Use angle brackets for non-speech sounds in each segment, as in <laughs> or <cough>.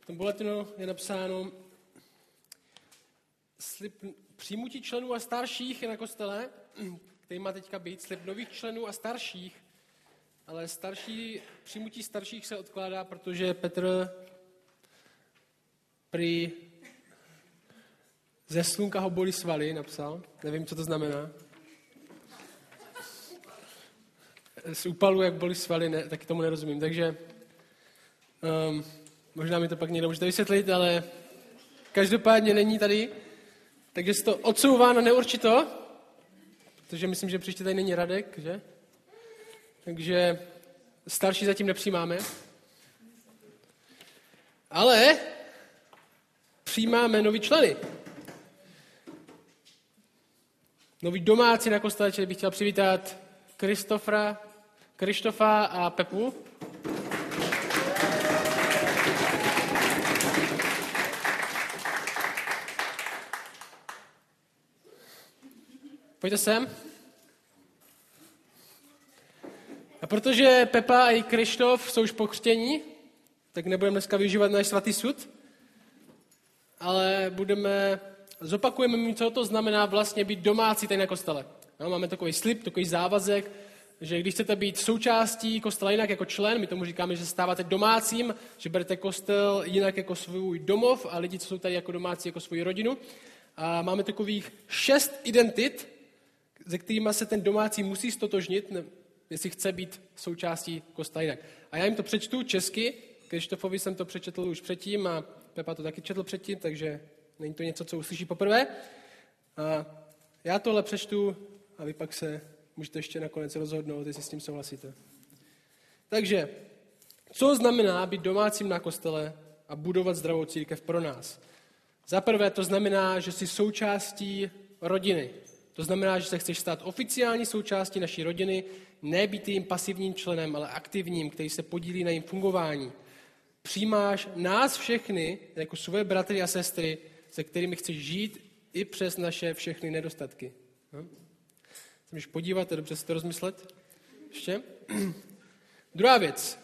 V tom bulletinu je napsáno slib přijmutí členů a starších na kostele, který má teďka být, slib nových členů a starších, ale starší, přijmutí starších se odkládá, protože Petr prý ze slunka ho bolí svaly, napsal. Nevím, co to znamená. Z úpalu, jak bolí svaly, ne, taky tomu nerozumím. Takže um, možná mi to pak někdo můžete vysvětlit, ale každopádně není tady. Takže se to odsouvá na neurčito, protože myslím, že příště tady není Radek, že? Takže starší zatím nepřijímáme. Ale přijímáme nový členy. Nový domácí na kostele, bych chtěl přivítat Kristofra, Krištofa a Pepu. Pojďte sem. A protože Pepa a i Krištof jsou už pokřtění, tak nebudeme dneska využívat náš svatý sud, ale budeme, zopakujeme mi, co to znamená vlastně být domácí tady na kostele. No, máme takový slib, takový závazek, že když chcete být součástí kostela jinak jako člen, my tomu říkáme, že stáváte domácím, že berete kostel jinak jako svůj domov a lidi, co jsou tady jako domácí, jako svoji rodinu. A máme takových šest identit, se kterými se ten domácí musí stotožnit, jestli chce být součástí kostela jinak. A já jim to přečtu česky, Krištofovi jsem to přečetl už předtím a Pepa to taky četl předtím, takže není to něco, co uslyší poprvé. A já tohle přečtu a vy pak se můžete ještě nakonec rozhodnout, jestli s tím souhlasíte. Takže, co znamená být domácím na kostele a budovat zdravou církev pro nás? Za prvé to znamená, že jsi součástí rodiny. To znamená, že se chceš stát oficiální součástí naší rodiny, ne být jím pasivním členem, ale aktivním, který se podílí na jejím fungování. Přijímáš nás všechny jako svoje bratry a sestry, se kterými chceš žít i přes naše všechny nedostatky. No? Můžeš podívat a dobře si to rozmyslet? Ještě? <clears throat> Druhá věc.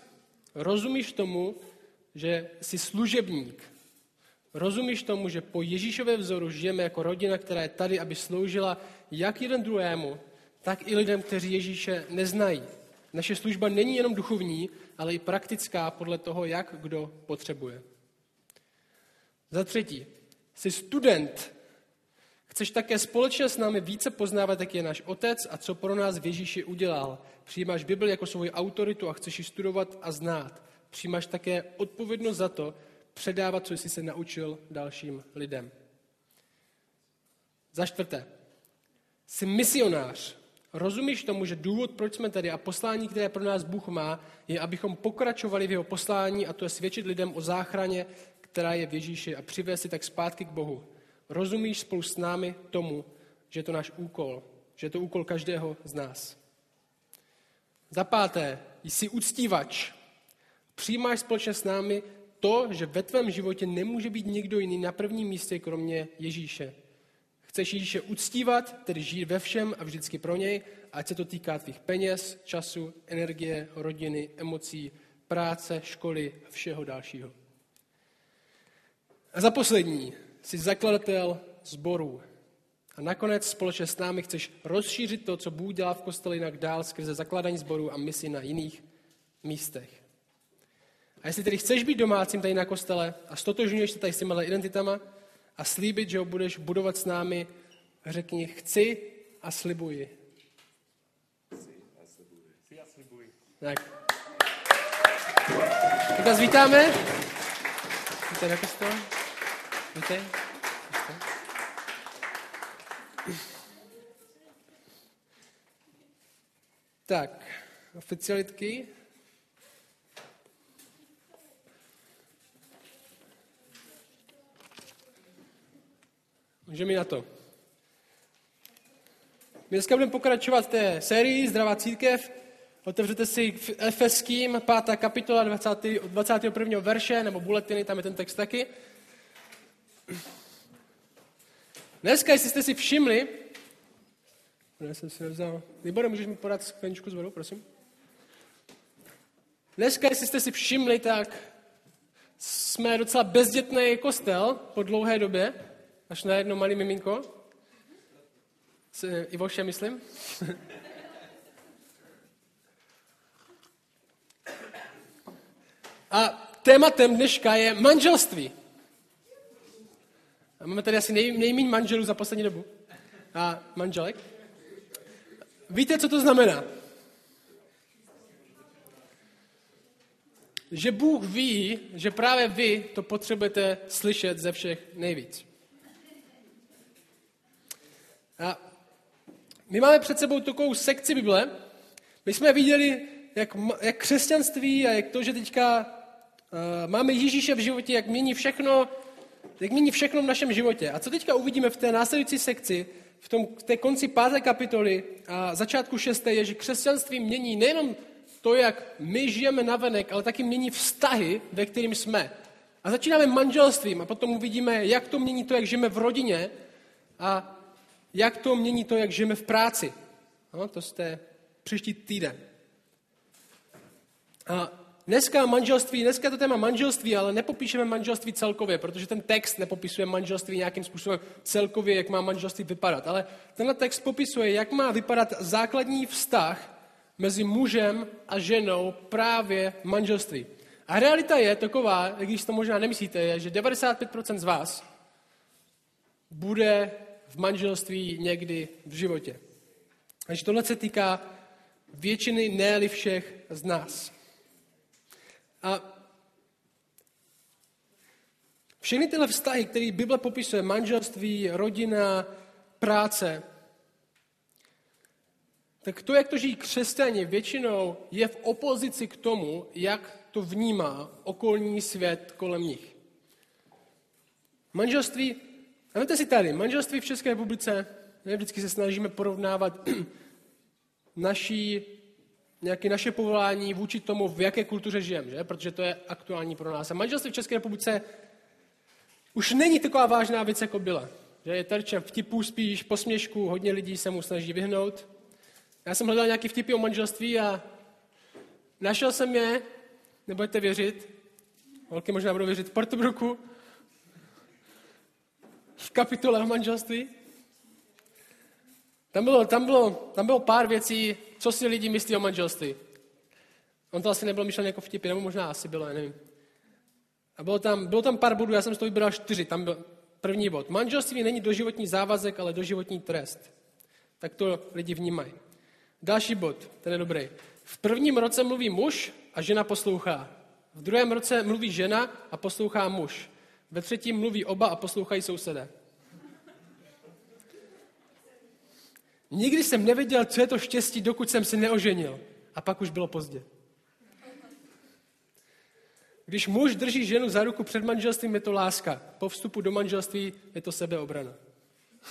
Rozumíš tomu, že jsi služebník. Rozumíš tomu, že po Ježíšově vzoru žijeme jako rodina, která je tady, aby sloužila jak jeden druhému, tak i lidem, kteří Ježíše neznají. Naše služba není jenom duchovní, ale i praktická podle toho, jak kdo potřebuje. Za třetí, jsi student. Chceš také společně s námi více poznávat, jak je náš otec a co pro nás v Ježíši udělal. Přijímáš Bibli jako svoji autoritu a chceš ji studovat a znát. Přijímáš také odpovědnost za to, předávat, co jsi se naučil dalším lidem. Za čtvrté, jsi misionář. Rozumíš tomu, že důvod, proč jsme tady a poslání, které pro nás Bůh má, je, abychom pokračovali v jeho poslání a to je svědčit lidem o záchraně, která je v Ježíši a přivést si tak zpátky k Bohu. Rozumíš spolu s námi tomu, že je to náš úkol, že je to úkol každého z nás. Za páté, jsi uctívač. Přijímáš společně s námi to, že ve tvém životě nemůže být někdo jiný na prvním místě, kromě Ježíše. Chceš Ježíše uctívat, tedy žít ve všem a vždycky pro něj, ať se to týká tvých peněz, času, energie, rodiny, emocí, práce, školy a všeho dalšího. A za poslední, jsi zakladatel sborů. A nakonec společně s námi chceš rozšířit to, co Bůh dělá v kostele jinak dál skrze zakladání sborů a misi na jiných místech. A jestli tedy chceš být domácím tady na kostele a stotožňuješ se tady s těma identitama a slíbit, že ho budeš budovat s námi, řekni chci a slibuji. Chci a slibuji. Tak. Tak vás vítáme. Víte na kostel? Víte? Tak, oficialitky. Můžeme na to. My dneska budeme pokračovat té sérii Zdravá církev. Otevřete si v Efeským, 5. kapitola 20, 21. verše, nebo buletiny, tam je ten text taky. Dneska, jestli jste si všimli, já jsem si nevzal, Libore, můžeš mi podat skleničku z vodou, prosím? Dneska, jestli jste si všimli, tak jsme docela bezdětný kostel po dlouhé době, až na jedno malý miminko. Ivoše, myslím. <laughs> A tématem dneška je manželství. A máme tady asi nej, nejméně manželů za poslední dobu. A manželek. Víte, co to znamená? Že Bůh ví, že právě vy to potřebujete slyšet ze všech nejvíc. A my máme před sebou takovou sekci Bible. My jsme viděli, jak, jak křesťanství a jak to, že teďka uh, máme Ježíše v životě, jak mění všechno, jak mění všechno v našem životě. A co teďka uvidíme v té následující sekci, v, tom, v té konci páté kapitoly a začátku šesté, je, že křesťanství mění nejenom to, jak my žijeme navenek, ale taky mění vztahy, ve kterým jsme. A začínáme manželstvím a potom uvidíme, jak to mění to, jak žijeme v rodině a jak to mění to, jak žijeme v práci. No, to jste příští týden. A dneska manželství, dneska je to téma manželství, ale nepopíšeme manželství celkově, protože ten text nepopisuje manželství nějakým způsobem celkově, jak má manželství vypadat. Ale tenhle text popisuje, jak má vypadat základní vztah mezi mužem a ženou právě manželství. A realita je taková, když to možná nemyslíte, je, že 95% z vás bude v manželství někdy v životě. Takže tohle se týká většiny, ne všech z nás. A všechny tyhle vztahy, které Bible popisuje, manželství, rodina, práce, tak to, jak to žijí křesťani, většinou je v opozici k tomu, jak to vnímá okolní svět kolem nich. Manželství, a si tady, manželství v České republice, ne, vždycky se snažíme porovnávat <clears throat> naší, nějaké naše povolání vůči tomu, v jaké kultuře žijeme, že? protože to je aktuální pro nás. A manželství v České republice už není taková vážná věc, jako byla. Že je terčem vtipů spíš, posměšku, hodně lidí se mu snaží vyhnout. Já jsem hledal nějaký vtipy o manželství a našel jsem je, nebudete věřit, holky možná budou věřit, v Portobruku, v o manželství. Tam bylo, tam, bylo, tam bylo pár věcí, co si lidi myslí o manželství. On to asi nebylo myšlené jako vtipy, nebo možná asi bylo, já nevím. A bylo tam, bylo tam pár bodů, já jsem z toho vybral čtyři. Tam byl první bod. Manželství není doživotní závazek, ale doživotní trest. Tak to lidi vnímají. Další bod, ten je dobrý. V prvním roce mluví muž a žena poslouchá. V druhém roce mluví žena a poslouchá muž. Ve třetím mluví oba a poslouchají sousedé. Nikdy jsem nevěděl, co je to štěstí, dokud jsem se neoženil. A pak už bylo pozdě. Když muž drží ženu za ruku před manželstvím, je to láska. Po vstupu do manželství je to sebeobrana.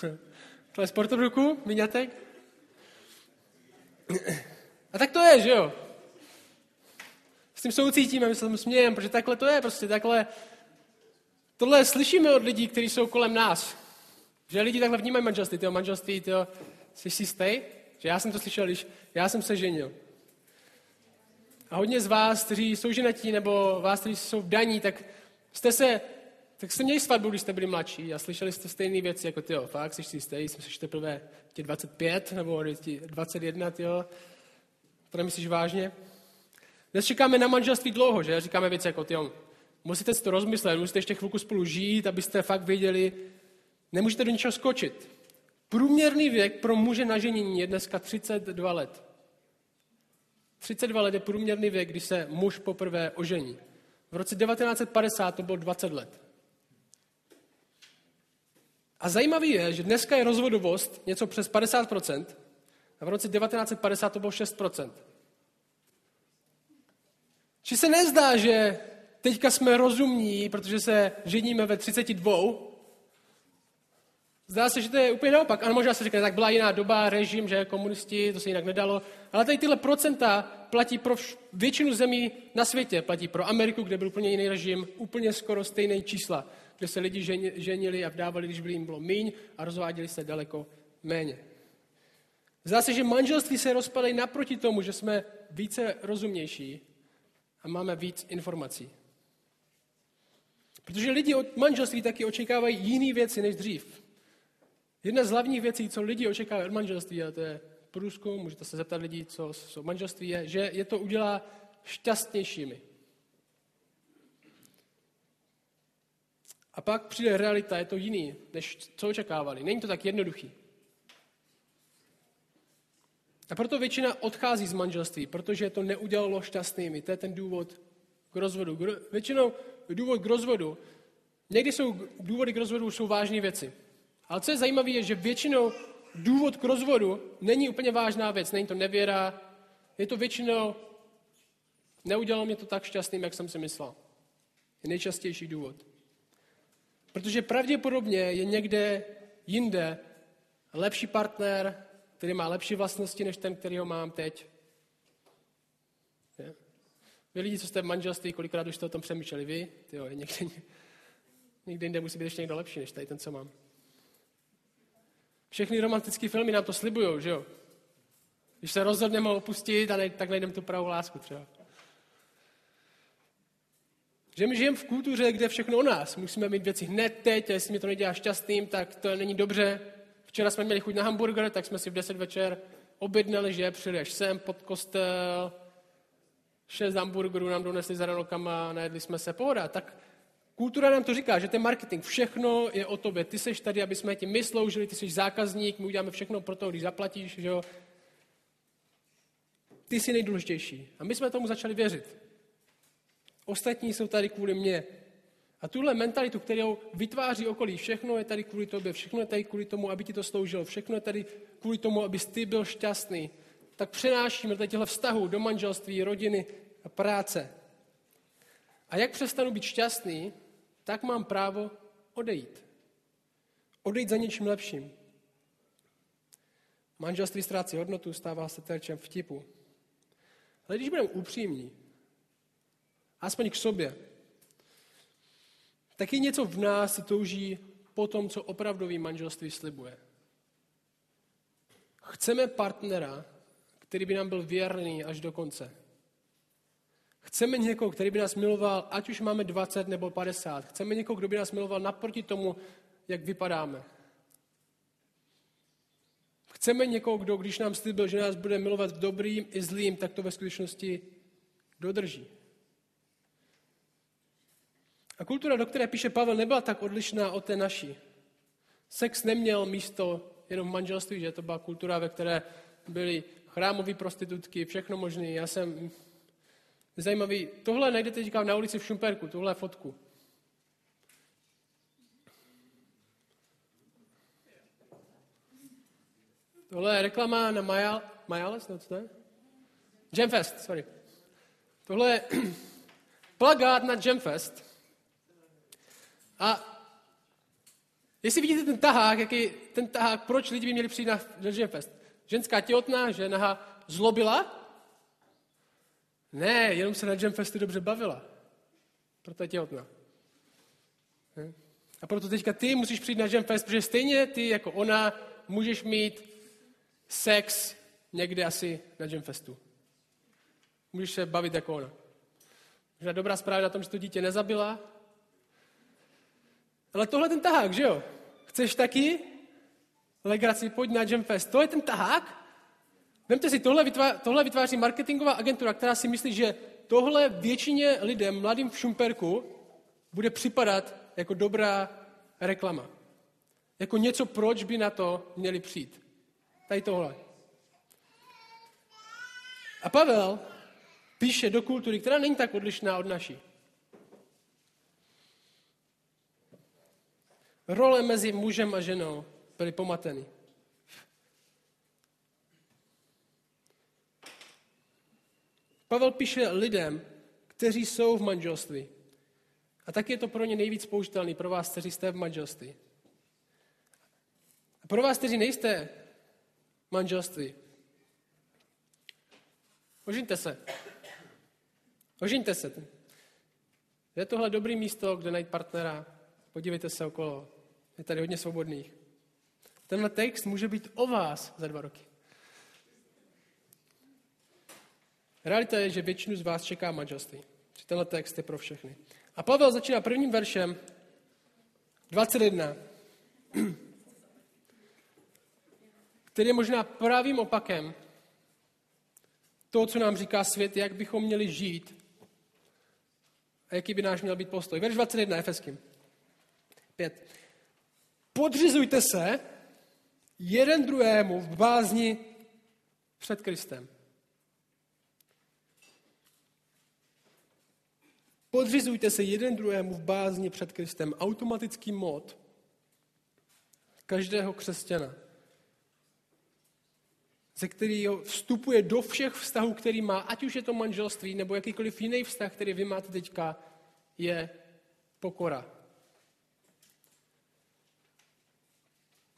<laughs> to je sport ruku, Míňatek? A tak to je, že jo? S tím soucítíme, my se tomu smějeme, protože takhle to je, prostě takhle. Tohle slyšíme od lidí, kteří jsou kolem nás. Že lidi takhle vnímají manželství, tyjo, manželství, tyjo, jsi si jistý? Že já jsem to slyšel, když já jsem se ženil. A hodně z vás, kteří jsou ženatí, nebo vás, kteří jsou v daní, tak jste se, tak jste měli svatbu, když jste byli mladší a slyšeli jste stejné věci jako ty, fakt, jsi si jistý, jsme se teprve tě 25 nebo 21, jo. To nemyslíš vážně? Dnes čekáme na manželství dlouho, že? Říkáme věci jako, ty, musíte si to rozmyslet, musíte ještě chvilku spolu žít, abyste fakt věděli, nemůžete do ničeho skočit. Průměrný věk pro muže na ženění je dneska 32 let. 32 let je průměrný věk, kdy se muž poprvé ožení. V roce 1950 to bylo 20 let. A zajímavý je, že dneska je rozvodovost něco přes 50% a v roce 1950 to bylo 6%. Či se nezdá, že teďka jsme rozumní, protože se ženíme ve 32, Zdá se, že to je úplně naopak. Ano, možná se řekne, tak byla jiná doba, režim, že komunisti, to se jinak nedalo. Ale tady tyhle procenta platí pro většinu zemí na světě. Platí pro Ameriku, kde byl úplně jiný režim, úplně skoro stejné čísla, kde se lidi ženili a vdávali, když byli jim bylo míň a rozváděli se daleko méně. Zdá se, že manželství se rozpadají naproti tomu, že jsme více rozumnější a máme víc informací. Protože lidi od manželství taky očekávají jiné věci než dřív. Jedna z hlavních věcí, co lidi očekávají od manželství, a to je průzkum, můžete se zeptat lidí, co jsou manželství, je, že je to udělá šťastnějšími. A pak přijde realita, je to jiný, než co očekávali. Není to tak jednoduchý. A proto většina odchází z manželství, protože to neudělalo šťastnými. To je ten důvod k rozvodu. Většinou důvod k rozvodu, někdy jsou důvody k rozvodu jsou vážné věci. Ale co je zajímavé, je, že většinou důvod k rozvodu není úplně vážná věc. Není to nevěra, je to většinou, neudělalo mě to tak šťastným, jak jsem si myslel. Je nejčastější důvod. Protože pravděpodobně je někde jinde lepší partner, který má lepší vlastnosti než ten, který ho mám teď. Vy lidi, co jste v manželství, kolikrát už jste o tom přemýšleli vy? Tyjo, někde, někde jinde musí být ještě někdo lepší než tady ten, co mám. Všechny romantické filmy nám to slibují, že jo? Když se rozhodneme opustit, tak najdeme tu pravou lásku třeba. Že my žijeme v kultuře, kde všechno o nás. Musíme mít věci hned teď a jestli mě to nedělá šťastným, tak to není dobře. Včera jsme měli chuť na hamburger, tak jsme si v 10 večer objednali, že přijdeš sem pod kostel, šest hamburgerů nám donesli za ranokama, najedli jsme se, pohoda. Tak kultura nám to říká, že ten marketing, všechno je o tobě. Ty seš tady, aby jsme ti my sloužili, ty jsi zákazník, my uděláme všechno pro to, když zaplatíš, že jo. Ty jsi nejdůležitější. A my jsme tomu začali věřit. Ostatní jsou tady kvůli mně. A tuhle mentalitu, kterou vytváří okolí, všechno je tady kvůli tobě, všechno je tady kvůli tomu, aby ti to sloužilo, všechno je tady kvůli tomu, abys ty byl šťastný, tak přenášíme do těchto vztahů, do manželství, rodiny a práce. A jak přestanu být šťastný, tak mám právo odejít. Odejít za něčím lepším. Manželství ztrácí hodnotu, stává se terčem vtipu. Ale když budeme upřímní, aspoň k sobě, taky něco v nás touží po tom, co opravdový manželství slibuje. Chceme partnera, který by nám byl věrný až do konce. Chceme někoho, který by nás miloval, ať už máme 20 nebo 50. Chceme někoho, kdo by nás miloval naproti tomu, jak vypadáme. Chceme někoho, kdo, když nám slíbil, že nás bude milovat v dobrým i zlým, tak to ve skutečnosti dodrží. A kultura, do které píše Pavel, nebyla tak odlišná od té naší. Sex neměl místo jenom v manželství, že to byla kultura, ve které byly chrámové prostitutky, všechno možné. Já jsem zajímavý. Tohle najdete říkám, na ulici v Šumperku, tuhle fotku. Tohle je reklama na Majal, Majales, no co to je? Jamfest, sorry. Tohle je <clears throat> plagát na Jamfest. A jestli vidíte ten tahák, jaký ten tahák, proč lidi by měli přijít na, na Jamfest? Ženská těhotná, žena zlobila, ne, jenom se na Jamfestu dobře bavila. Proto je těhotná. A proto teďka ty musíš přijít na Jamfest, protože stejně ty jako ona můžeš mít sex někde asi na Jamfestu. Můžeš se bavit jako ona. Možná dobrá zpráva na tom, že to dítě nezabila. Ale tohle ten tahák, že jo? Chceš taky? Legraci, pojď na Jamfest. To je ten tahák? Vemte si, tohle, vytvá, tohle vytváří marketingová agentura, která si myslí, že tohle většině lidem, mladým v Šumperku, bude připadat jako dobrá reklama. Jako něco, proč by na to měli přijít. Tady tohle. A Pavel píše do kultury, která není tak odlišná od naší. Role mezi mužem a ženou byly pomateny. Pavel píše lidem, kteří jsou v manželství. A tak je to pro ně nejvíc použitelný, pro vás, kteří jste v manželství. A pro vás, kteří nejste v manželství, ožiňte se. Ožiňte se. Je tohle dobrý místo, kde najít partnera. Podívejte se okolo. Je tady hodně svobodných. Tenhle text může být o vás za dva roky. Realita je, že většinu z vás čeká manželství. Tenhle text je pro všechny. A Pavel začíná prvním veršem 21, který je možná pravým opakem toho, co nám říká svět, jak bychom měli žít a jaký by náš měl být postoj. Verš 21, Efeským. 5. Podřizujte se jeden druhému v bázni před Kristem. Podřizujte se jeden druhému v bázni před Kristem. Automatický mod každého křesťana, ze kterého vstupuje do všech vztahů, který má, ať už je to manželství nebo jakýkoliv jiný vztah, který vy máte teďka, je pokora.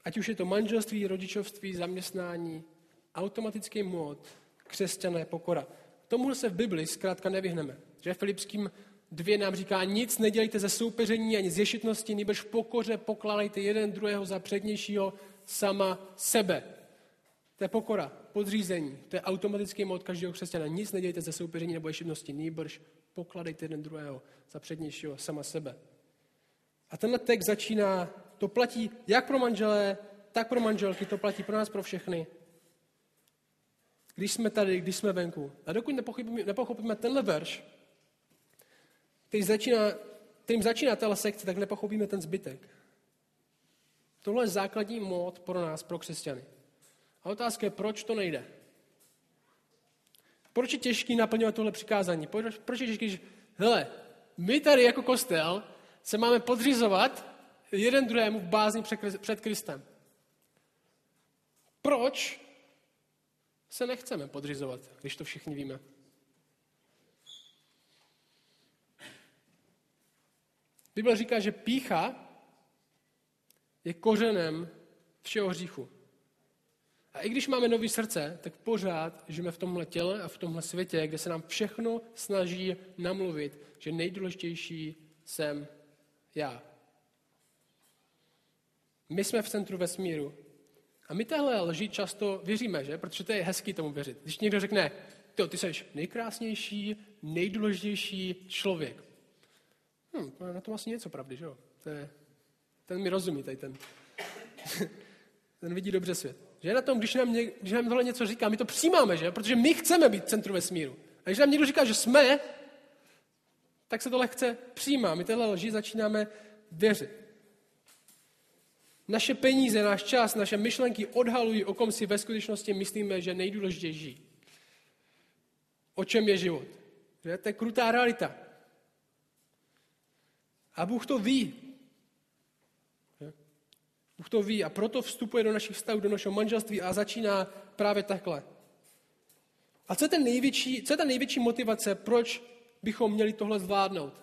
Ať už je to manželství, rodičovství, zaměstnání, automatický mod křesťana je pokora. Tomu se v Bibli zkrátka nevyhneme. Že Filipským dvě nám říká, nic nedělejte ze soupeření ani z ješitnosti, nebož v pokoře pokládejte jeden druhého za přednějšího sama sebe. To je pokora, podřízení, to je automatický mod každého křesťana. Nic nedělejte ze soupeření nebo ješitnosti, nebož pokladejte jeden druhého za přednějšího sama sebe. A tenhle text začíná, to platí jak pro manželé, tak pro manželky, to platí pro nás, pro všechny. Když jsme tady, když jsme venku. A dokud nepochopíme, nepochopíme tenhle verš, který začíná, kterým začíná tahle sekce, tak nepochopíme ten zbytek. Tohle je základní mód pro nás, pro křesťany. A otázka je, proč to nejde? Proč je těžký naplňovat tohle přikázání? Proč, proč je těžký, že, hele, my tady jako kostel se máme podřizovat jeden druhému v bázni před Kristem. Proč se nechceme podřizovat, když to všichni víme? Bible říká, že pícha je kořenem všeho hříchu. A i když máme nový srdce, tak pořád žijeme v tomhle těle a v tomhle světě, kde se nám všechno snaží namluvit, že nejdůležitější jsem já. My jsme v centru vesmíru. A my téhle lži často věříme, že? Protože to je hezký tomu věřit. Když někdo řekne, ty, ty jsi nejkrásnější, nejdůležitější člověk. Hm, na tom asi něco pravdy, že jo? To je, ten mi rozumí, tady ten. <laughs> ten vidí dobře svět. Že na tom, když nám, něk, když nám tohle něco říká, my to přijímáme, že? Protože my chceme být centru vesmíru. A když nám někdo říká, že jsme, tak se to lehce přijímá. My tyhle lži začínáme věřit. Naše peníze, náš čas, naše myšlenky odhalují, o kom si ve skutečnosti myslíme, že nejdůležitější. O čem je život. Že? To je krutá realita. A Bůh to ví. Bůh to ví a proto vstupuje do našich vztahů, do našeho manželství a začíná právě takhle. A co je, ten největší, co je ta největší motivace, proč bychom měli tohle zvládnout?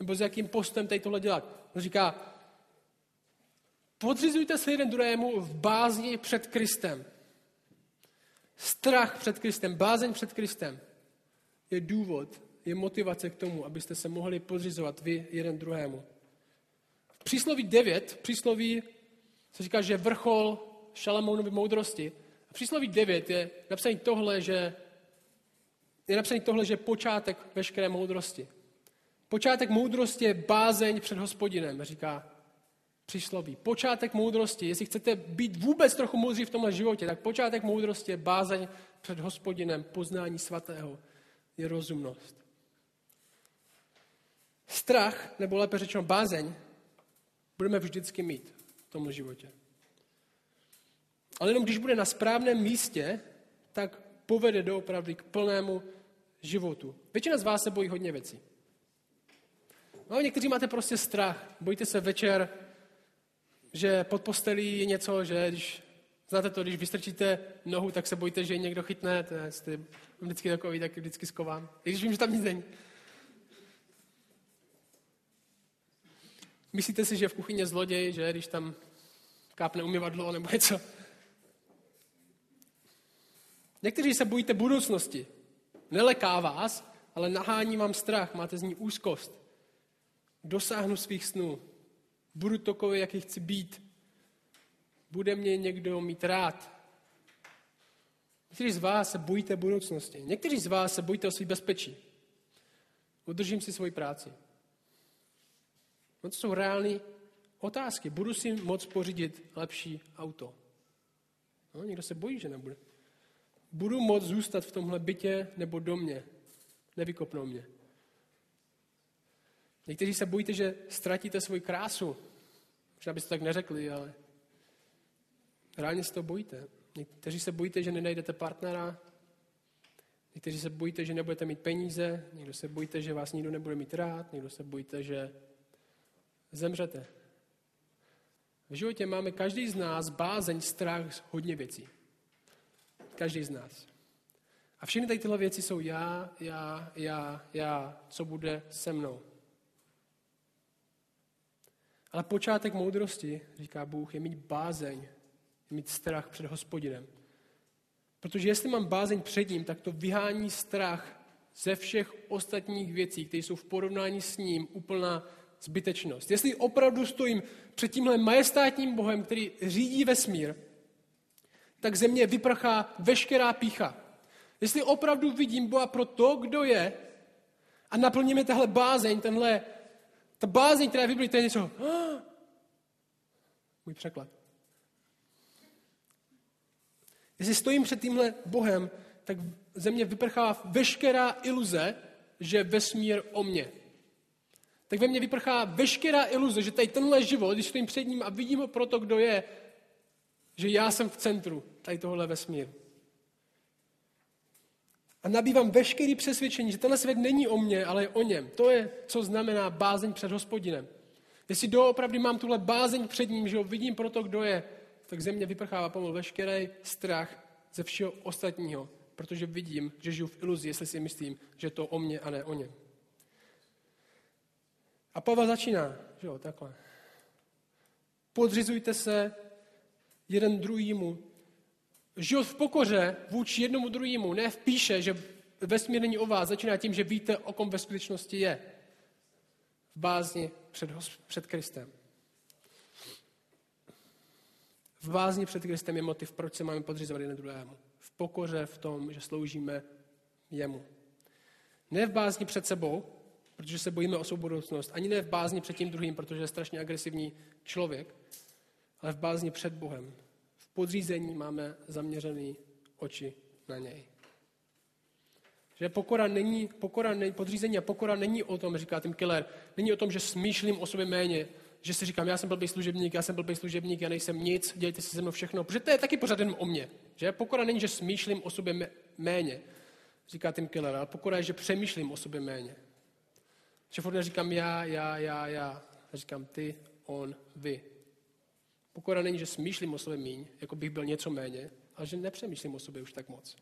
Nebo s jakým postem tady tohle dělat? On říká, podřizujte se jeden druhému v bázni před Kristem. Strach před Kristem, bázeň před Kristem je důvod, je motivace k tomu, abyste se mohli podřizovat vy jeden druhému. V přísloví 9, přísloví se říká, že vrchol Šalamounovy moudrosti. Přísloví 9 je napsaný tohle, že je napsaný tohle, že počátek veškeré moudrosti. Počátek moudrosti je bázeň před hospodinem, říká přísloví. Počátek moudrosti, jestli chcete být vůbec trochu moudří v tomhle životě, tak počátek moudrosti je bázeň před hospodinem, poznání svatého, je rozumnost. Strach, nebo lépe řečeno bázeň, budeme vždycky mít v tomhle životě. Ale jenom když bude na správném místě, tak povede doopravdy k plnému životu. Většina z vás se bojí hodně věcí. No, někteří máte prostě strach. Bojíte se večer, že pod postelí je něco, že když Znáte to, když vystrčíte nohu, tak se bojíte, že ji někdo chytne. To je vždycky takový, tak vždycky skovám. I když vím, že tam nic není. Myslíte si, že v kuchyni zloděj, že když tam kápne umyvadlo nebo něco? Někteří se bojíte budoucnosti. Neleká vás, ale nahání vám strach, máte z ní úzkost. Dosáhnu svých snů. Budu takový, jaký chci být. Bude mě někdo mít rád. Někteří z vás se bojíte budoucnosti. Někteří z vás se bojíte o svý bezpečí. Udržím si svoji práci. No to jsou reální otázky. Budu si moc pořídit lepší auto? No, někdo se bojí, že nebude. Budu moc zůstat v tomhle bytě nebo domě? Nevykopnou mě. Někteří se bojíte, že ztratíte svoji krásu. Možná byste tak neřekli, ale reálně se to bojíte. Někteří se bojíte, že nenajdete partnera. Někteří se bojíte, že nebudete mít peníze. Někdo se bojíte, že vás nikdo nebude mít rád. Někdo se bojíte, že zemřete. V životě máme každý z nás bázeň, strach hodně věcí. Každý z nás. A všechny tady tyhle věci jsou já, já, já, já, co bude se mnou. Ale počátek moudrosti, říká Bůh, je mít bázeň, je mít strach před hospodinem. Protože jestli mám bázeň před ním, tak to vyhání strach ze všech ostatních věcí, které jsou v porovnání s ním úplná zbytečnost. Jestli opravdu stojím před tímhle majestátním Bohem, který řídí vesmír, tak ze mě vyprchá veškerá pícha. Jestli opravdu vidím Boha pro to, kdo je, a naplníme tahle bázeň, tenhle, ta bázeň, která je v to je něco, <gasps> můj překlad. Jestli stojím před tímhle Bohem, tak ze mě vyprchá veškerá iluze, že vesmír o mě tak ve mně vyprchá veškerá iluze, že tady tenhle život, když stojím před ním a vidím ho proto, kdo je, že já jsem v centru tady tohohle vesmíru. A nabývám veškerý přesvědčení, že tenhle svět není o mně, ale je o něm. To je, co znamená bázeň před hospodinem. Jestli doopravdy mám tuhle bázeň před ním, že ho vidím proto, kdo je, tak ze mě vyprchává pomalu veškerý strach ze všeho ostatního, protože vidím, že žiju v iluzi, jestli si myslím, že to o mě a ne o něm. A Pavel začíná, že jo, takhle. Podřizujte se jeden druhýmu. Život v pokoře vůči jednomu druhému, ne v píše, že vesmír není o vás, začíná tím, že víte, o kom ve skutečnosti je. V bázni před, před Kristem. V bázni před Kristem je motiv, proč se máme podřizovat jeden druhému. V pokoře v tom, že sloužíme jemu. Ne v bázni před sebou, protože se bojíme o svou budoucnost. Ani ne v bázni před tím druhým, protože je strašně agresivní člověk, ale v bázni před Bohem. V podřízení máme zaměřený oči na něj. Že pokora není, pokora není, podřízení a pokora není o tom, říká Tim Keller, není o tom, že smýšlím o sobě méně, že si říkám, já jsem blbý služebník, já jsem blbý služebník, já nejsem nic, dělejte si se mnou všechno, protože to je taky pořád jen o mně. Že pokora není, že smýšlím o sobě méně, říká Tim Keller, ale pokora je, že přemýšlím o sobě méně. Že furt neříkám já, já, já, já. Říkám ty, on, vy. Pokora není, že smýšlím o sobě míň, jako bych byl něco méně, ale že nepřemýšlím o sobě už tak moc.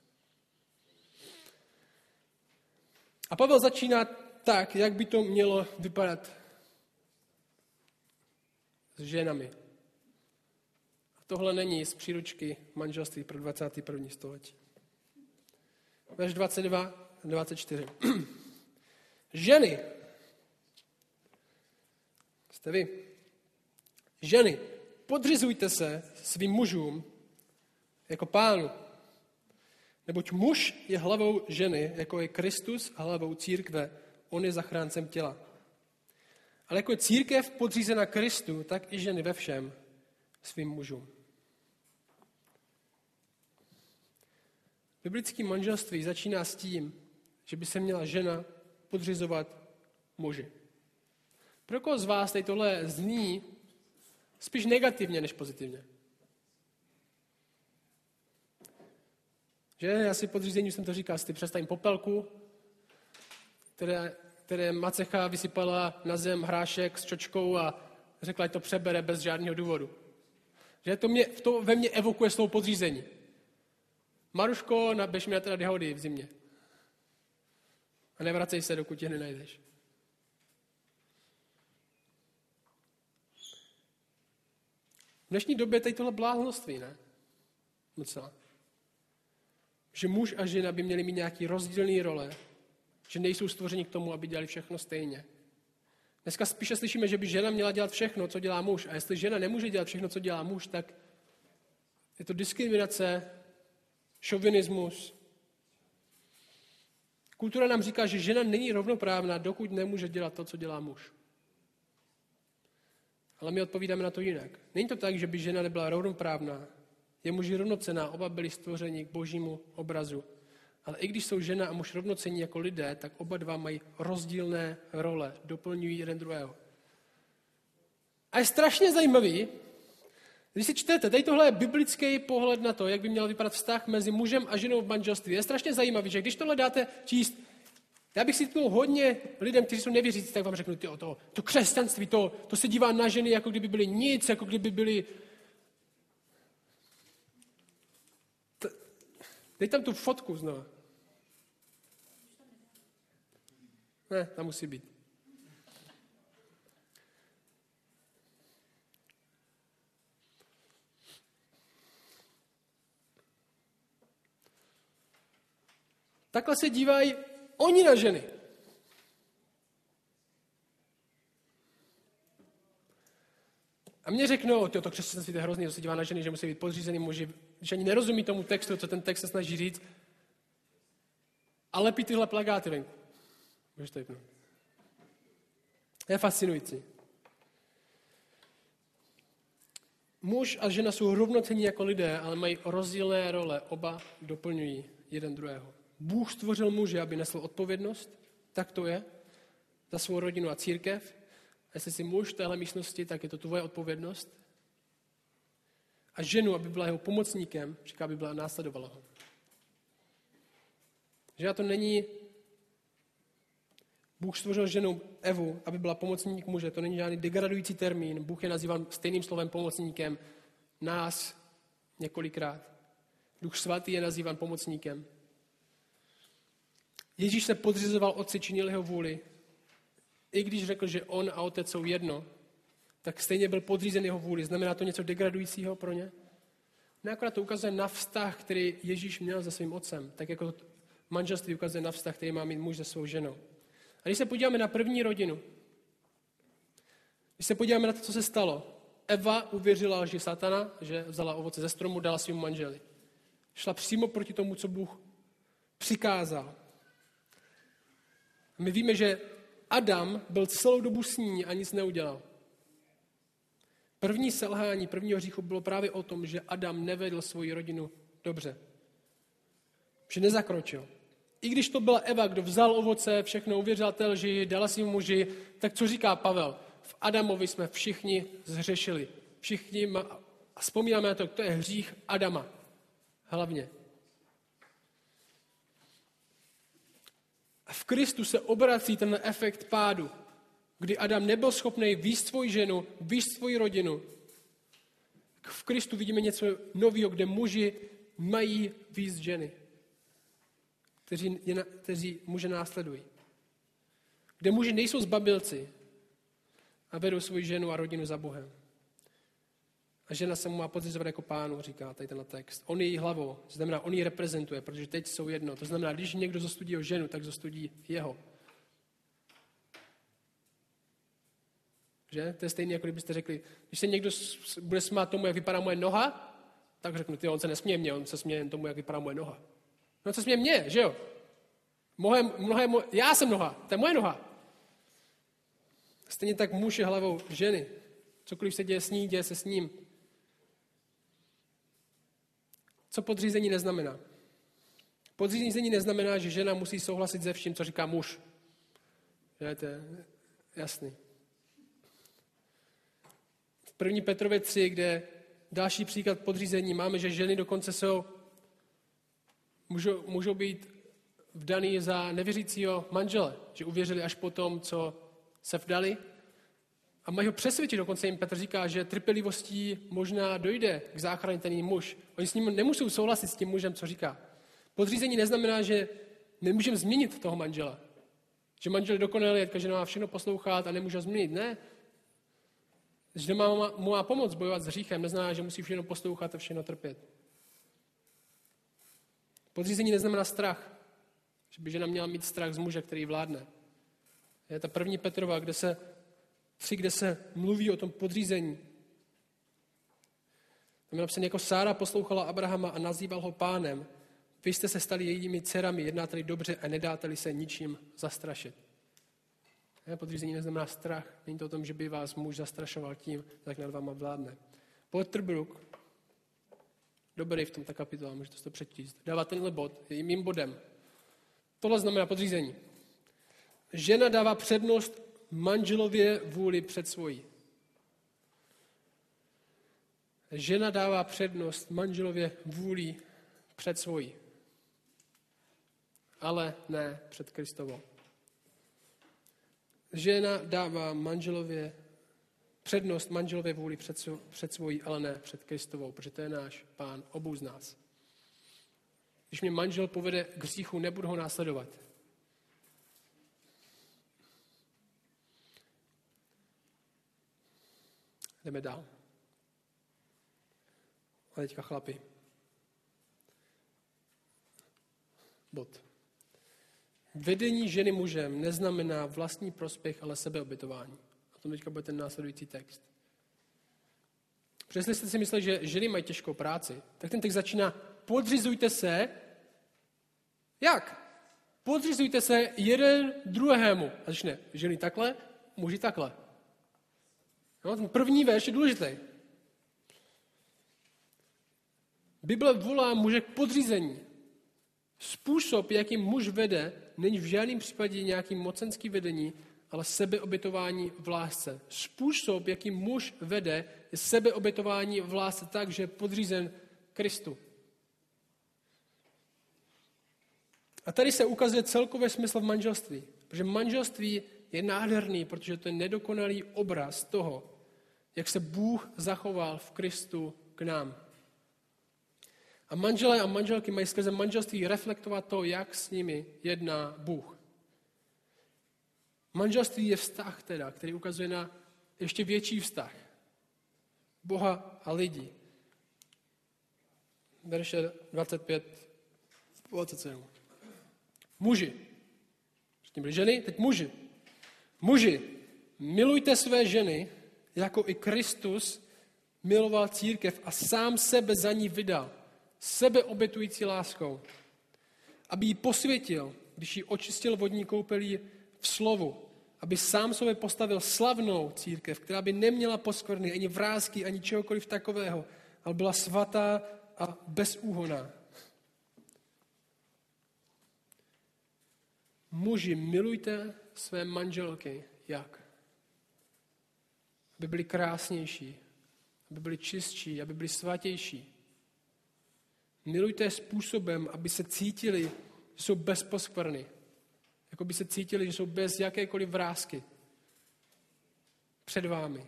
A Pavel začíná tak, jak by to mělo vypadat s ženami. A tohle není z příručky manželství pro 21. století. Verš 22 24. <clears throat> Ženy, jste vy. Ženy, podřizujte se svým mužům jako pánu. Neboť muž je hlavou ženy, jako je Kristus hlavou církve. On je zachráncem těla. Ale jako je církev podřízena Kristu, tak i ženy ve všem svým mužům. Biblické manželství začíná s tím, že by se měla žena podřizovat muži. Pro koho z vás tady tohle zní spíš negativně než pozitivně? Že já si podřízení, jsem to říkal, si představím popelku, které, které macecha vysypala na zem hrášek s čočkou a řekla, že to přebere bez žádného důvodu. Že to, mě, to ve mně evokuje slovo podřízení. Maruško, naběž mi na teda v zimě. A nevracej se, dokud tě nenajdeš. Dnešní době je tady tohle bláznoství, ne? Docela. Že muž a žena by měli mít nějaký rozdílný role, že nejsou stvořeni k tomu, aby dělali všechno stejně. Dneska spíše slyšíme, že by žena měla dělat všechno, co dělá muž. A jestli žena nemůže dělat všechno, co dělá muž, tak je to diskriminace, šovinismus. Kultura nám říká, že žena není rovnoprávná, dokud nemůže dělat to, co dělá muž. Ale my odpovídáme na to jinak. Není to tak, že by žena nebyla rovnoprávná. Je muž rovnocená, oba byli stvořeni k božímu obrazu. Ale i když jsou žena a muž rovnocení jako lidé, tak oba dva mají rozdílné role, doplňují jeden druhého. A je strašně zajímavý, když si čtete, tady tohle je biblický pohled na to, jak by měl vypadat vztah mezi mužem a ženou v manželství. Je strašně zajímavý, že když tohle dáte číst, já bych si to hodně lidem, kteří jsou nevěřící, tak vám řeknu, tyjo, to, to křesťanství, to, to se dívá na ženy, jako kdyby byly nic, jako kdyby byly... Dej tam tu fotku znovu. Ne, tam musí být. Takhle se dívají oni na ženy. A mě řeknou, to křesťanství je hrozný, to se dívá na ženy, že musí být podřízený muži, když ani nerozumí tomu textu, co ten text se snaží říct, a lepí tyhle plagáty venku. Můžeš to jipnout. Je fascinující. Muž a žena jsou rovnocení jako lidé, ale mají rozdílné role. Oba doplňují jeden druhého. Bůh stvořil muže, aby nesl odpovědnost, tak to je, za svou rodinu a církev. A jestli jsi muž v téhle místnosti, tak je to tvoje odpovědnost. A ženu, aby byla jeho pomocníkem, říká, aby byla následovala ho. Že to není Bůh stvořil ženu Evu, aby byla pomocník muže. To není žádný degradující termín. Bůh je nazýván stejným slovem pomocníkem. Nás několikrát. Duch svatý je nazývan pomocníkem. Ježíš se podřizoval otci, činil jeho vůli. I když řekl, že on a otec jsou jedno, tak stejně byl podřízen jeho vůli. Znamená to něco degradujícího pro ně? Ne, akorát to ukazuje na vztah, který Ježíš měl se svým otcem. Tak jako manželství ukazuje na vztah, který má mít muž se svou ženou. A když se podíváme na první rodinu, když se podíváme na to, co se stalo, Eva uvěřila lži satana, že vzala ovoce ze stromu, dala svým manželi. Šla přímo proti tomu, co Bůh přikázal. My víme, že Adam byl celou dobu s ní a nic neudělal. První selhání prvního hříchu bylo právě o tom, že Adam nevedl svoji rodinu dobře. Že nezakročil. I když to byla Eva, kdo vzal ovoce, všechno uvěřil té lži, dala svým muži, tak co říká Pavel? V Adamovi jsme všichni zhřešili. Všichni, a vzpomínáme na to, to je hřích Adama. Hlavně. V Kristu se obrací ten efekt pádu, kdy Adam nebyl schopný výst svoji ženu, výst svoji rodinu. V Kristu vidíme něco nového, kde muži mají výst ženy kteří, je, kteří muže následují. Kde muži nejsou zbabilci a vedou svoji ženu a rodinu za Bohem. A žena se mu má podřizovat jako pánu, říká tady ten text. On je její hlavou, to znamená, on ji reprezentuje, protože teď jsou jedno. To znamená, když někdo zostudí o ženu, tak zostudí jeho. Že? To je stejné, jako kdybyste řekli, když se někdo bude smát tomu, jak vypadá moje noha, tak řeknu, ty, on se nesměje mě, on se směje jen tomu, jak vypadá moje noha. No co směje mě, že jo? Mnohé, mnohé, já jsem noha, to je moje noha. Stejně tak muž je hlavou ženy. Cokoliv se děje s ní, děje se s ním. Co podřízení neznamená? Podřízení neznamená, že žena musí souhlasit se vším, co říká muž. Že to je jasný. V 1. Petrově 3, kde další příklad podřízení máme, že ženy dokonce jsou, můžou, můžou být vdaný za nevěřícího manžele, že uvěřili až po tom, co se vdali. A mají ho přesvědčit, dokonce jim Petr říká, že trpělivostí možná dojde k záchraně ten muž. Oni s ním nemusí souhlasit s tím mužem, co říká. Podřízení neznamená, že nemůžeme změnit toho manžela. Že manžel je dokonalý, že má všechno poslouchat a nemůže změnit. Ne. Že má, mu má pomoc bojovat s hříchem, neznamená, že musí všechno poslouchat a všechno trpět. Podřízení neznamená strach. Že by žena měla mít strach z muže, který vládne. Je ta první Petrova, kde se, tři, kde se mluví o tom podřízení. Tam je napsané, jako Sára poslouchala Abrahama a nazýval ho pánem. Vy jste se stali jejími dcerami, jednáte dobře a nedáte se ničím zastrašit. Ne, podřízení neznamená strach. Není to o tom, že by vás muž zastrašoval tím, jak nad váma vládne. Potterbrook, dobrý v tom ta kapitola, můžete to přečíst, dává tenhle bod, je mým bodem. Tohle znamená podřízení. Žena dává přednost manželově vůli před svojí. Žena dává přednost manželově vůli před svojí. Ale ne před Kristovou. Žena dává manželově přednost manželově vůli před, před svojí, ale ne před Kristovou, protože to je náš pán, obou z nás. Když mě manžel povede k hříchu, nebudu ho následovat. Jdeme dál. A teďka chlapi. Bod. Vedení ženy mužem neznamená vlastní prospěch, ale sebeobětování. A to teďka bude ten následující text. Přesně jste si mysleli, že ženy mají těžkou práci, tak ten text začíná podřizujte se. Jak? Podřizujte se jeden druhému. A začne ženy takhle, muži takhle. No, ten první verš je důležitý. Bible volá muže k podřízení. Způsob, jakým muž vede, není v žádném případě nějaký mocenský vedení, ale sebeobětování v lásce. Způsob, jakým muž vede, je sebeobětování v lásce tak, že je podřízen Kristu. A tady se ukazuje celkový smysl v manželství. Protože manželství je nádherný, protože to je nedokonalý obraz toho, jak se Bůh zachoval v Kristu k nám. A manželé a manželky mají skrze manželství reflektovat to, jak s nimi jedná Bůh. Manželství je vztah teda, který ukazuje na ještě větší vztah. Boha a lidí. Verše 25, 27. Muži. Předtím byli ženy, teď muži. Muži, milujte své ženy, jako i Kristus miloval církev a sám sebe za ní vydal sebeobetující láskou, aby ji posvětil, když ji očistil vodní koupelí v slovu, aby sám sobě postavil slavnou církev, která by neměla poskvrny, ani vrázky, ani čehokoliv takového, ale byla svatá a bezúhoná. Muži, milujte své manželky. Jak? Aby byly krásnější, aby byly čistší, aby byly svatější. Milujte způsobem, aby se cítili, že jsou bez poskvrny. Jako by se cítili, že jsou bez jakékoliv vrázky před vámi.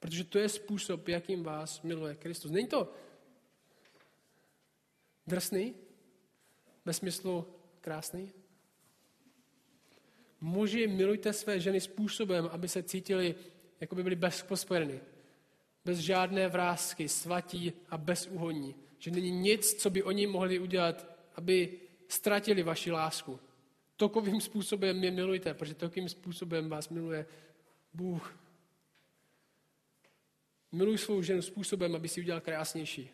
Protože to je způsob, jakým vás miluje Kristus. Není to drsný? Ve smyslu krásný? Muži, milujte své ženy způsobem, aby se cítili, jako by byli bez poskvrny. Bez žádné vrázky, svatí a bezúhonní že není nic, co by oni mohli udělat, aby ztratili vaši lásku. Takovým způsobem mě milujte, protože takovým způsobem vás miluje Bůh. Miluj svou ženu způsobem, aby si udělal krásnější.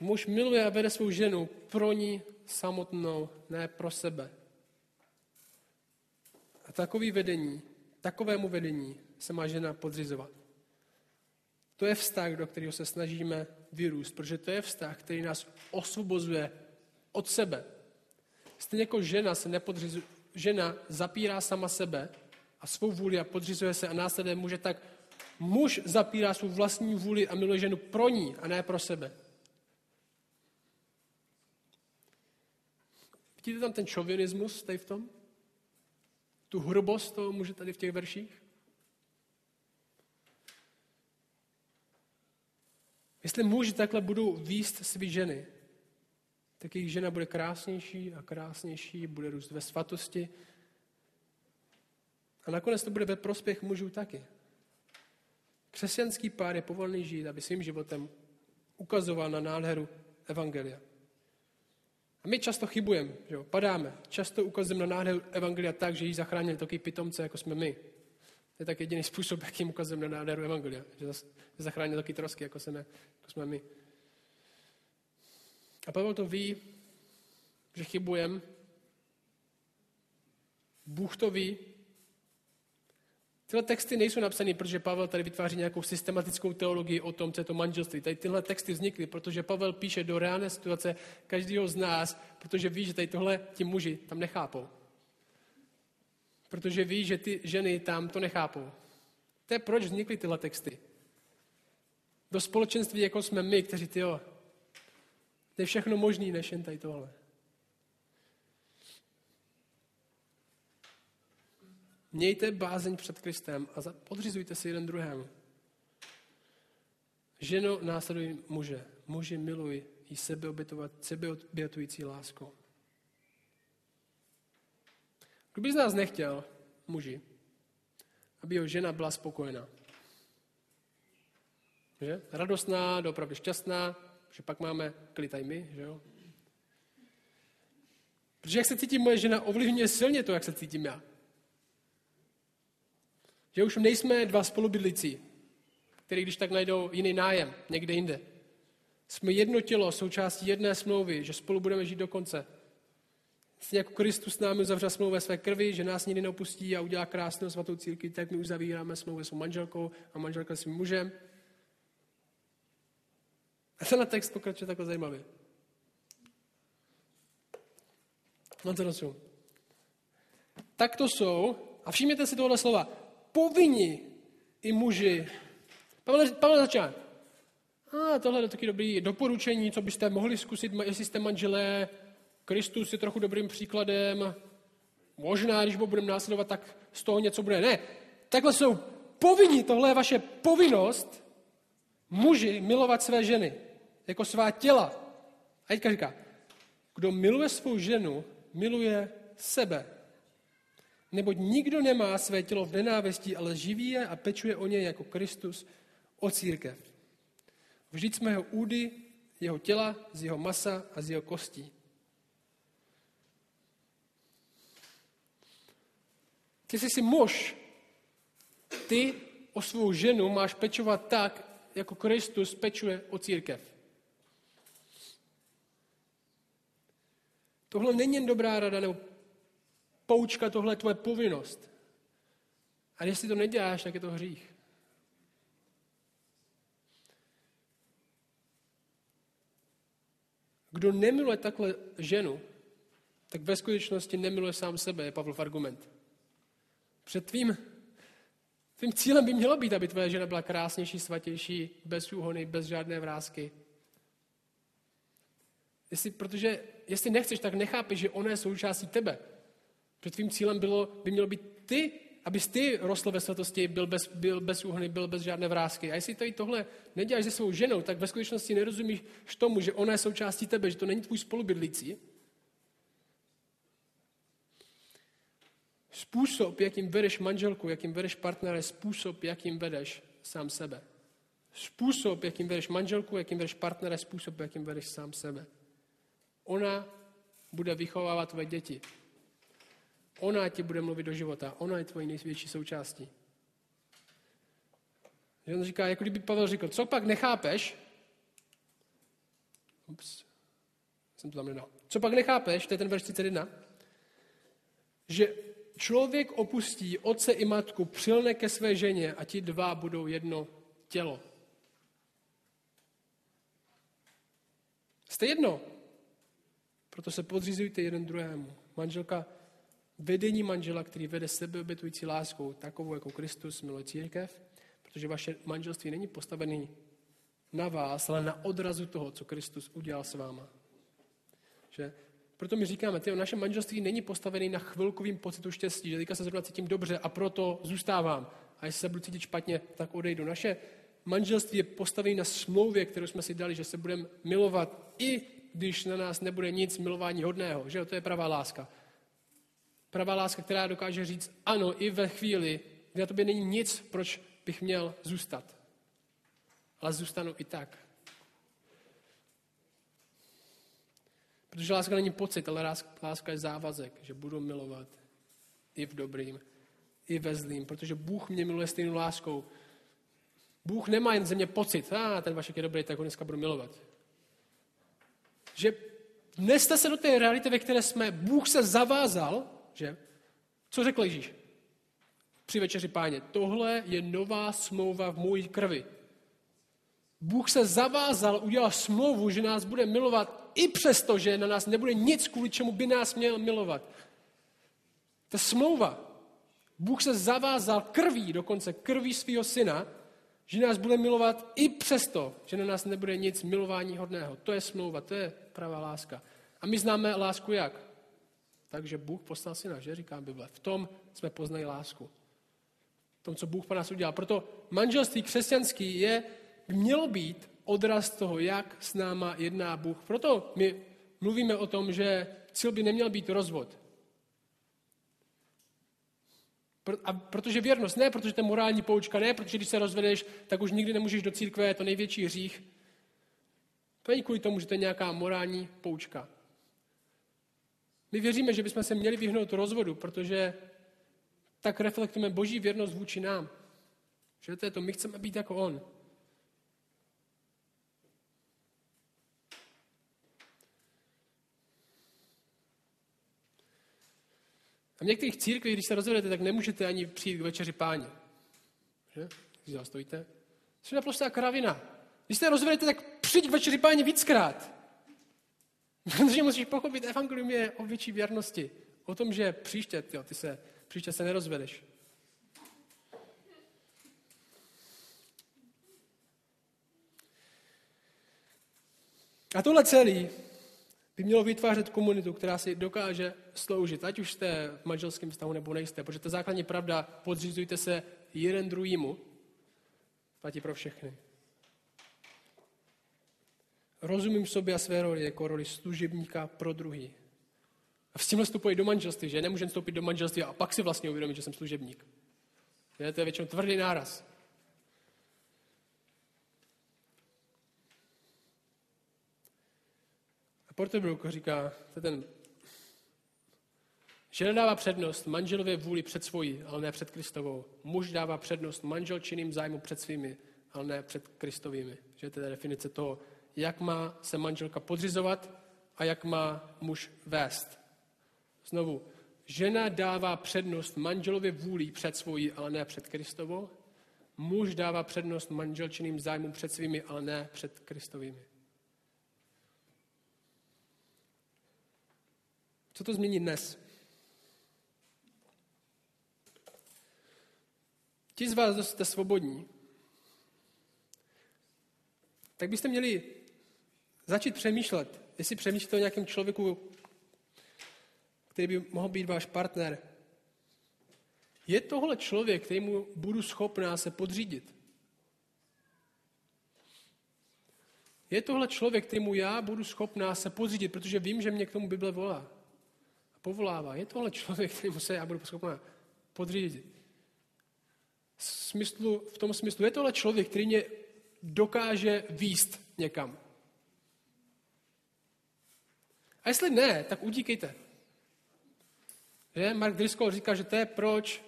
Muž miluje a vede svou ženu pro ní samotnou, ne pro sebe. A takový vedení, takovému vedení se má žena podřizovat. To je vztah, do kterého se snažíme vyrůst, protože to je vztah, který nás osvobozuje od sebe. Stejně jako žena se nepodřizuje, žena zapírá sama sebe a svou vůli a podřizuje se a následně může tak muž zapírá svou vlastní vůli a miluje ženu pro ní a ne pro sebe. Vidíte tam ten šovinismus tady v tom? Tu hrubost toho muže tady v těch verších? Jestli muži takhle budou výst svý ženy, tak jejich žena bude krásnější a krásnější, bude růst ve svatosti. A nakonec to bude ve prospěch mužů taky. Křesťanský pár je povolný žít, aby svým životem ukazoval na nádheru Evangelia. A my často chybujeme, že jo, padáme. Často ukazujeme na nádheru Evangelia tak, že jí zachránili taky pitomce, jako jsme my. To je tak jediný způsob, jakým ukazujeme na nádheru Evangelia. Že zachránil taky trosky, jako jsme, jako jsme my. A Pavel to ví že chybujeme. Bůh to ví. Tyhle texty nejsou napsané, protože Pavel tady vytváří nějakou systematickou teologii o tom, co je to manželství. Tady tyhle texty vznikly, protože Pavel píše do reálné situace každého z nás, protože ví, že tady tohle ti muži tam nechápou. Protože ví, že ty ženy tam to nechápou. To je proč vznikly tyhle texty. Do společenství, jako jsme my, kteří ty jo, to je všechno možný, než jen tady tohle. Mějte bázeň před Kristem a podřizujte si jeden druhému. Ženo následuj muže. Muži miluj i sebeobětovat, sebeobětující láskou. Kdo by z nás nechtěl, muži, aby jeho žena byla spokojená? Že? Radostná, dopravdy šťastná, že pak máme klid my, že jo? Protože jak se cítí moje žena, ovlivňuje silně to, jak se cítím já. Že už nejsme dva spolubydlící, který když tak najdou jiný nájem někde jinde. Jsme jedno tělo, součástí jedné smlouvy, že spolu budeme žít do konce. Stejně jako Kristus s námi uzavřel smlouvu své krvi, že nás nikdy neopustí a udělá krásnou svatou církvi, tak my uzavíráme smlouvu s manželkou a manželka svým mužem. A tenhle text pokračuje takhle zajímavě. No to rozum. Tak to jsou, a všimněte si tohle slova, povinni i muži. Pavel, Pavel začal. A tohle je taky dobrý doporučení, co byste mohli zkusit, jestli jste manželé. Kristus je trochu dobrým příkladem. Možná, když ho budeme následovat, tak z toho něco bude. Ne, takhle jsou povinni, tohle je vaše povinnost, muži milovat své ženy jako svá těla. A teďka říká, kdo miluje svou ženu, miluje sebe. Neboť nikdo nemá své tělo v nenávisti, ale živí je a pečuje o ně jako Kristus o církev. Vždyť jsme jeho údy, jeho těla, z jeho masa a z jeho kostí. Ty jsi si muž, ty o svou ženu máš pečovat tak, jako Kristus pečuje o církev. Tohle není jen dobrá rada nebo poučka, tohle je tvoje povinnost. A jestli to neděláš, tak je to hřích. Kdo nemiluje takhle ženu, tak ve skutečnosti nemiluje sám sebe, je Pavlov argument. Před tvým, tvým cílem by mělo být, aby tvoje žena byla krásnější, svatější, bez úhony, bez žádné vrázky. Jestli, protože jestli nechceš, tak nechápeš, že ona je součástí tebe. Protože tvým cílem bylo, by mělo být ty, abys ty rostl ve svatosti, byl bez, byl bez úhony, byl bez žádné vrázky. A jestli tady tohle neděláš se svou ženou, tak ve skutečnosti nerozumíš tomu, že ona je součástí tebe, že to není tvůj spolubydlící. Způsob, jakým vedeš manželku, jakým vedeš partnera, je způsob, jakým vedeš sám sebe. Způsob, jakým vedeš manželku, jakým vedeš partnera, je způsob, jakým vedeš sám sebe. Ona bude vychovávat tvoje děti. Ona ti bude mluvit do života. Ona je tvojí největší součástí. Že on říká, jako kdyby Pavel řekl, co pak nechápeš? Ups, jsem to tam nedal. Co pak nechápeš, to je ten verš 31, že člověk opustí otce i matku, přilne ke své ženě a ti dva budou jedno tělo. Jste jedno. Proto se podřizujte jeden druhému. Manželka, vedení manžela, který vede sebeobětující láskou, takovou jako Kristus miluje církev, protože vaše manželství není postavený na vás, ale na odrazu toho, co Kristus udělal s váma. Že? Proto my říkáme, tyjo, naše manželství není postavené na chvilkovým pocitu štěstí, že teďka se zrovna cítím dobře a proto zůstávám. A jestli se budu cítit špatně, tak odejdu. Naše manželství je postavené na smlouvě, kterou jsme si dali, že se budeme milovat i když na nás nebude nic milování hodného. Že? To je pravá láska. Pravá láska, která dokáže říct ano i ve chvíli, kdy na tobě není nic, proč bych měl zůstat. Ale zůstanu i tak. Protože láska není pocit, ale láska je závazek, že budu milovat i v dobrým, i ve zlým, protože Bůh mě miluje stejnou láskou. Bůh nemá jen ze mě pocit, a ah, ten Vašek je dobrý, tak ho dneska budu milovat. Že Vneste se do té reality, ve které jsme. Bůh se zavázal, že? Co řekl Ježíš? Při večeři páně. Tohle je nová smlouva v mojí krvi. Bůh se zavázal, udělal smlouvu, že nás bude milovat i přesto, že na nás nebude nic, kvůli čemu by nás měl milovat. Ta smlouva. Bůh se zavázal krví, dokonce krví svého syna, že nás bude milovat i přesto, že na nás nebude nic milování hodného. To je smlouva, to je pravá láska. A my známe lásku jak? Takže Bůh poslal syna, že říká Bible. V tom jsme poznali lásku. V tom, co Bůh pro nás udělal. Proto manželství křesťanský je, mělo být odraz toho, jak s náma jedná Bůh. Proto my mluvíme o tom, že cíl by neměl být rozvod. A protože věrnost ne, protože to je morální poučka, ne, protože když se rozvedeš, tak už nikdy nemůžeš do církve, je to největší hřích. To není kvůli tomu, že to je nějaká morální poučka. My věříme, že bychom se měli vyhnout rozvodu, protože tak reflektujeme boží věrnost vůči nám. Že to je to, my chceme být jako on. A v některých církvích, když se rozvedete, tak nemůžete ani přijít k večeři páně. Že? Když stojíte. To je naprostá kravina. Když se rozvedete, tak přijď k večeři páně víckrát. <laughs> Protože musíš pochopit, evangelium je o větší věrnosti. O tom, že příště, tyjo, ty se, příště se nerozvedeš. A tohle celý by mělo vytvářet komunitu, která si dokáže sloužit, ať už jste v manželském vztahu nebo nejste, protože to základní pravda, podřizujte se jeden druhýmu, platí pro všechny. Rozumím sobě a své roli jako roli služebníka pro druhý. A s tímhle vstupuji do manželství, že nemůžeme vstoupit do manželství a pak si vlastně uvědomit, že jsem služebník. Že? To je většinou tvrdý náraz. A Porterbrook říká, to je ten, že nedává přednost manželově vůli před svojí, ale ne před Kristovou. Muž dává přednost manželčiným zájmu před svými, ale ne před Kristovými. Že to je definice toho, jak má se manželka podřizovat a jak má muž vést. Znovu, žena dává přednost manželově vůli před svojí, ale ne před Kristovou. Muž dává přednost manželčiným zájmům před svými, ale ne před Kristovými. Co to změní dnes? Ti z vás, jste svobodní, tak byste měli začít přemýšlet, jestli přemýšlíte o nějakém člověku, který by mohl být váš partner. Je tohle člověk, kterýmu budu schopná se podřídit? Je tohle člověk, kterýmu já budu schopná se podřídit, protože vím, že mě k tomu Bible volá povolává. Je tohle člověk, který se já budu schopná podřídit. Smyslu, v tom smyslu, je tohle člověk, který mě dokáže výst někam. A jestli ne, tak utíkejte. Že? Mark Driscoll říká, že to je proč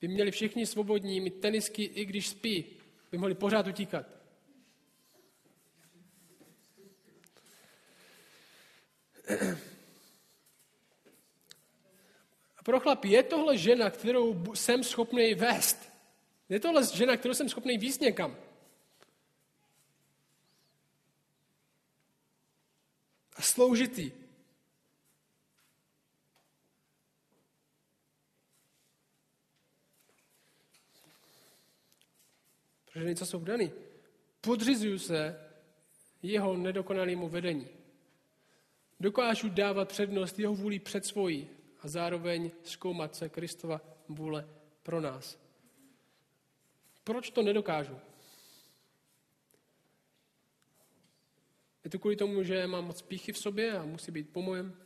by měli všichni svobodní mít tenisky, i když spí. By mohli pořád utíkat. <clears throat> pro chlap, je tohle žena, kterou jsem schopný vést? Je tohle žena, kterou jsem schopný víc někam? A sloužitý. Protože něco jsou daný. Podřizuju se jeho nedokonalému vedení. Dokážu dávat přednost jeho vůli před svojí a zároveň zkoumat se Kristova vůle pro nás. Proč to nedokážu? Je to kvůli tomu, že mám moc píchy v sobě a musí být po mojem?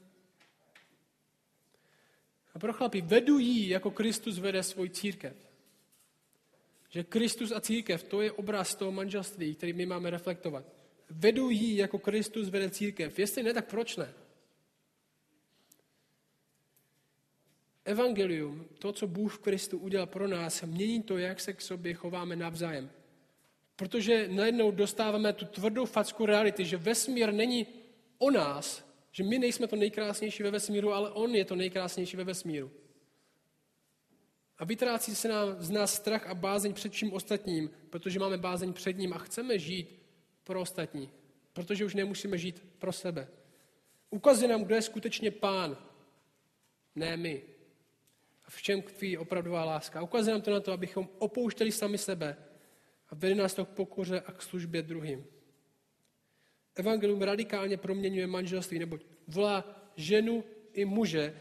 A pro chlapy, vedu jí, jako Kristus vede svůj církev. Že Kristus a církev, to je obraz toho manželství, který my máme reflektovat. Vedu jí, jako Kristus vede církev. Jestli ne, tak proč ne? Evangelium, to, co Bůh v Kristu udělal pro nás, mění to, jak se k sobě chováme navzájem. Protože najednou dostáváme tu tvrdou facku reality, že vesmír není o nás, Že my nejsme to nejkrásnější ve vesmíru, ale on je to nejkrásnější ve vesmíru. A vytrácí se nám z nás strach a bázeň před čím ostatním, protože máme bázeň před ním a chceme žít pro ostatní, protože už nemusíme žít pro sebe. Ukazuje nám, kdo je skutečně pán, ne my. A v čem tkví opravdová láska. Ukazuje nám to na to, abychom opouštěli sami sebe a vedli nás to k pokoře a k službě druhým. Evangelium radikálně proměňuje manželství, nebo volá ženu i muže,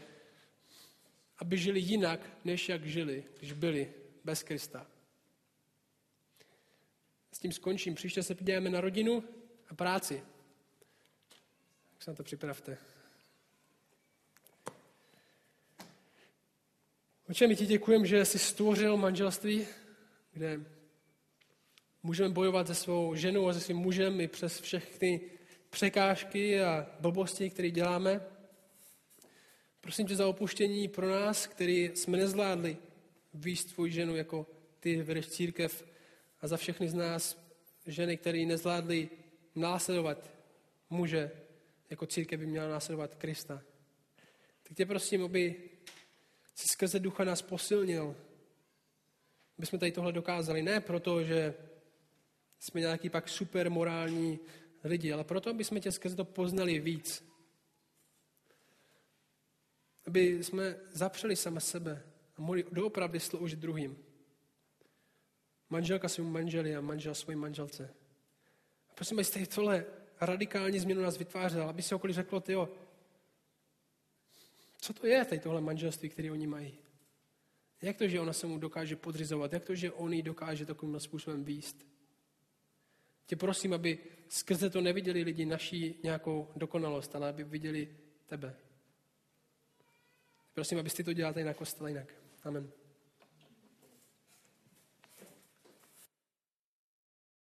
aby žili jinak, než jak žili, když byli bez Krista. S tím skončím. Příště se podíváme na rodinu a práci. Tak se na to připravte. Oče, my ti děkujeme, že jsi stvořil manželství, kde můžeme bojovat se svou ženou a se svým mužem i přes všechny překážky a blbosti, které děláme. Prosím tě za opuštění pro nás, který jsme nezvládli výst tvou ženu, jako ty vedeš církev a za všechny z nás ženy, které nezvládli následovat muže, jako církev by měla následovat Krista. Tak tě prosím, aby si skrze ducha nás posilnil, aby jsme tady tohle dokázali. Ne proto, že jsme nějaký pak super morální lidi, ale proto, aby jsme tě skrze to poznali víc. Aby jsme zapřeli sami sebe a mohli doopravdy sloužit druhým. Manželka svým manželi a manžel svojí manželce. A prosím, abyste tohle radikální změnu nás vytvářel, aby si okolí řeklo, ty co to je tady tohle manželství, které oni mají? Jak to, že ona se mu dokáže podřizovat? Jak to, že on ji dokáže takovým způsobem výst? Tě prosím, aby skrze to neviděli lidi naší nějakou dokonalost, ale aby viděli tebe. Prosím, abyste to dělali na kostel jinak. Amen.